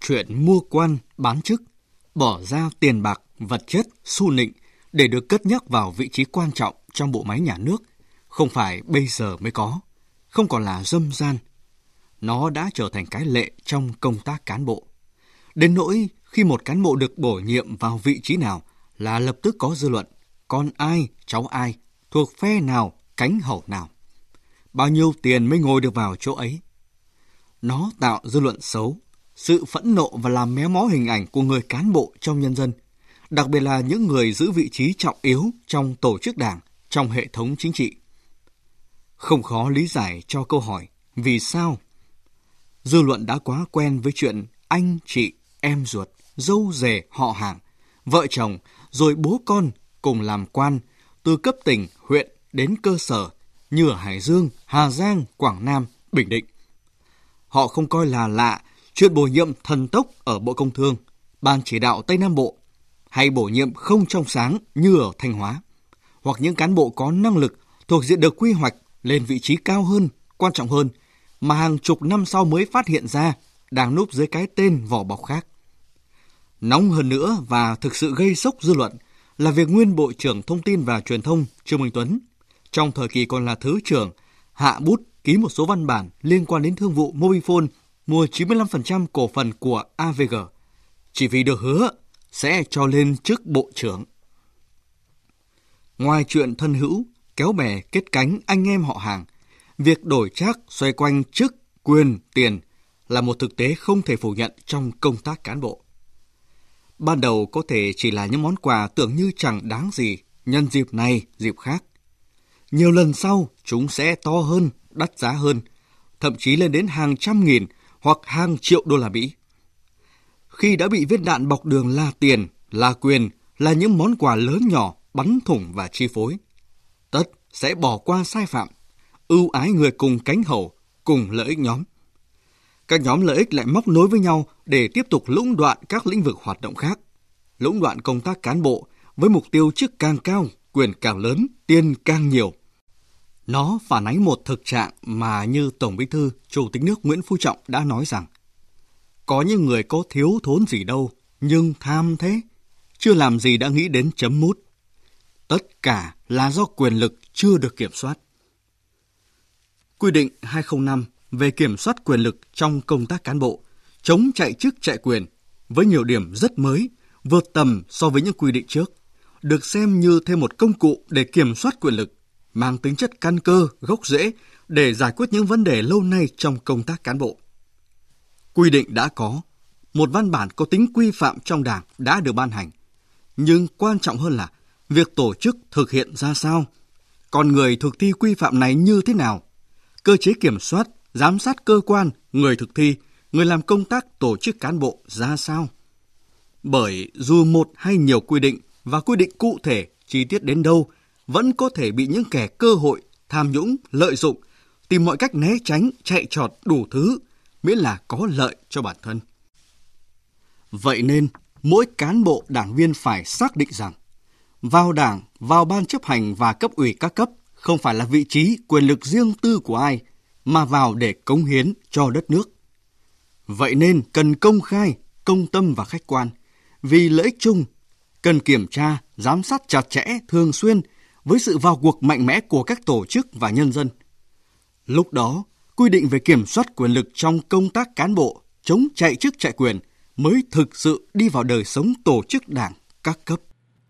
chuyện mua quan, bán chức, bỏ ra tiền bạc, vật chất, su nịnh để được cất nhắc vào vị trí quan trọng trong bộ máy nhà nước, không phải bây giờ mới có, không còn là dâm gian. Nó đã trở thành cái lệ trong công tác cán bộ. Đến nỗi khi một cán bộ được bổ nhiệm vào vị trí nào là lập tức có dư luận, con ai, cháu ai, thuộc phe nào, cánh hậu nào. Bao nhiêu tiền mới ngồi được vào chỗ ấy. Nó tạo dư luận xấu, sự phẫn nộ và làm méo mó hình ảnh của người cán bộ trong nhân dân, đặc biệt là những người giữ vị trí trọng yếu trong tổ chức đảng, trong hệ thống chính trị. Không khó lý giải cho câu hỏi vì sao? Dư luận đã quá quen với chuyện anh, chị, em ruột, dâu rể, họ hàng, vợ chồng, rồi bố con cùng làm quan từ cấp tỉnh, huyện đến cơ sở như ở Hải Dương, Hà Giang, Quảng Nam, Bình Định. Họ không coi là lạ chuyện bổ nhiệm thần tốc ở Bộ Công Thương, Ban chỉ đạo Tây Nam Bộ hay bổ nhiệm không trong sáng như ở Thanh Hóa, hoặc những cán bộ có năng lực thuộc diện được quy hoạch lên vị trí cao hơn, quan trọng hơn, mà hàng chục năm sau mới phát hiện ra đang núp dưới cái tên vỏ bọc khác. Nóng hơn nữa và thực sự gây sốc dư luận là việc nguyên Bộ trưởng Thông tin và Truyền thông Trương Minh Tuấn, trong thời kỳ còn là Thứ trưởng, hạ bút ký một số văn bản liên quan đến thương vụ Mobifone mua 95% cổ phần của AVG, chỉ vì được hứa sẽ cho lên chức Bộ trưởng. Ngoài chuyện thân hữu, kéo bè kết cánh anh em họ hàng, việc đổi trác xoay quanh chức, quyền, tiền là một thực tế không thể phủ nhận trong công tác cán bộ. Ban đầu có thể chỉ là những món quà tưởng như chẳng đáng gì nhân dịp này, dịp khác. Nhiều lần sau, chúng sẽ to hơn, đắt giá hơn, thậm chí lên đến hàng trăm nghìn hoặc hàng triệu đô la Mỹ. Khi đã bị viên đạn bọc đường là tiền, là quyền, là những món quà lớn nhỏ bắn thủng và chi phối, tất sẽ bỏ qua sai phạm, ưu ái người cùng cánh hậu, cùng lợi ích nhóm. Các nhóm lợi ích lại móc nối với nhau để tiếp tục lũng đoạn các lĩnh vực hoạt động khác, lũng đoạn công tác cán bộ với mục tiêu chức càng cao, quyền càng lớn, tiền càng nhiều. Nó phản ánh một thực trạng mà như Tổng Bí thư, Chủ tịch nước Nguyễn Phú Trọng đã nói rằng có những người có thiếu thốn gì đâu, nhưng tham thế, chưa làm gì đã nghĩ đến chấm mút. Tất cả là do quyền lực chưa được kiểm soát. Quy định 205 về kiểm soát quyền lực trong công tác cán bộ, chống chạy chức chạy quyền với nhiều điểm rất mới, vượt tầm so với những quy định trước, được xem như thêm một công cụ để kiểm soát quyền lực, mang tính chất căn cơ, gốc rễ để giải quyết những vấn đề lâu nay trong công tác cán bộ. Quy định đã có, một văn bản có tính quy phạm trong Đảng đã được ban hành, nhưng quan trọng hơn là việc tổ chức thực hiện ra sao, con người thực thi quy phạm này như thế nào, cơ chế kiểm soát giám sát cơ quan, người thực thi, người làm công tác tổ chức cán bộ ra sao. Bởi dù một hay nhiều quy định và quy định cụ thể chi tiết đến đâu vẫn có thể bị những kẻ cơ hội tham nhũng lợi dụng tìm mọi cách né tránh chạy trọt đủ thứ miễn là có lợi cho bản thân vậy nên mỗi cán bộ đảng viên phải xác định rằng vào đảng vào ban chấp hành và cấp ủy các cấp không phải là vị trí quyền lực riêng tư của ai mà vào để cống hiến cho đất nước. Vậy nên cần công khai, công tâm và khách quan, vì lợi ích chung, cần kiểm tra, giám sát chặt chẽ, thường xuyên với sự vào cuộc mạnh mẽ của các tổ chức và nhân dân. Lúc đó, quy định về kiểm soát quyền lực trong công tác cán bộ, chống chạy chức chạy quyền mới thực sự đi vào đời sống tổ chức đảng các cấp.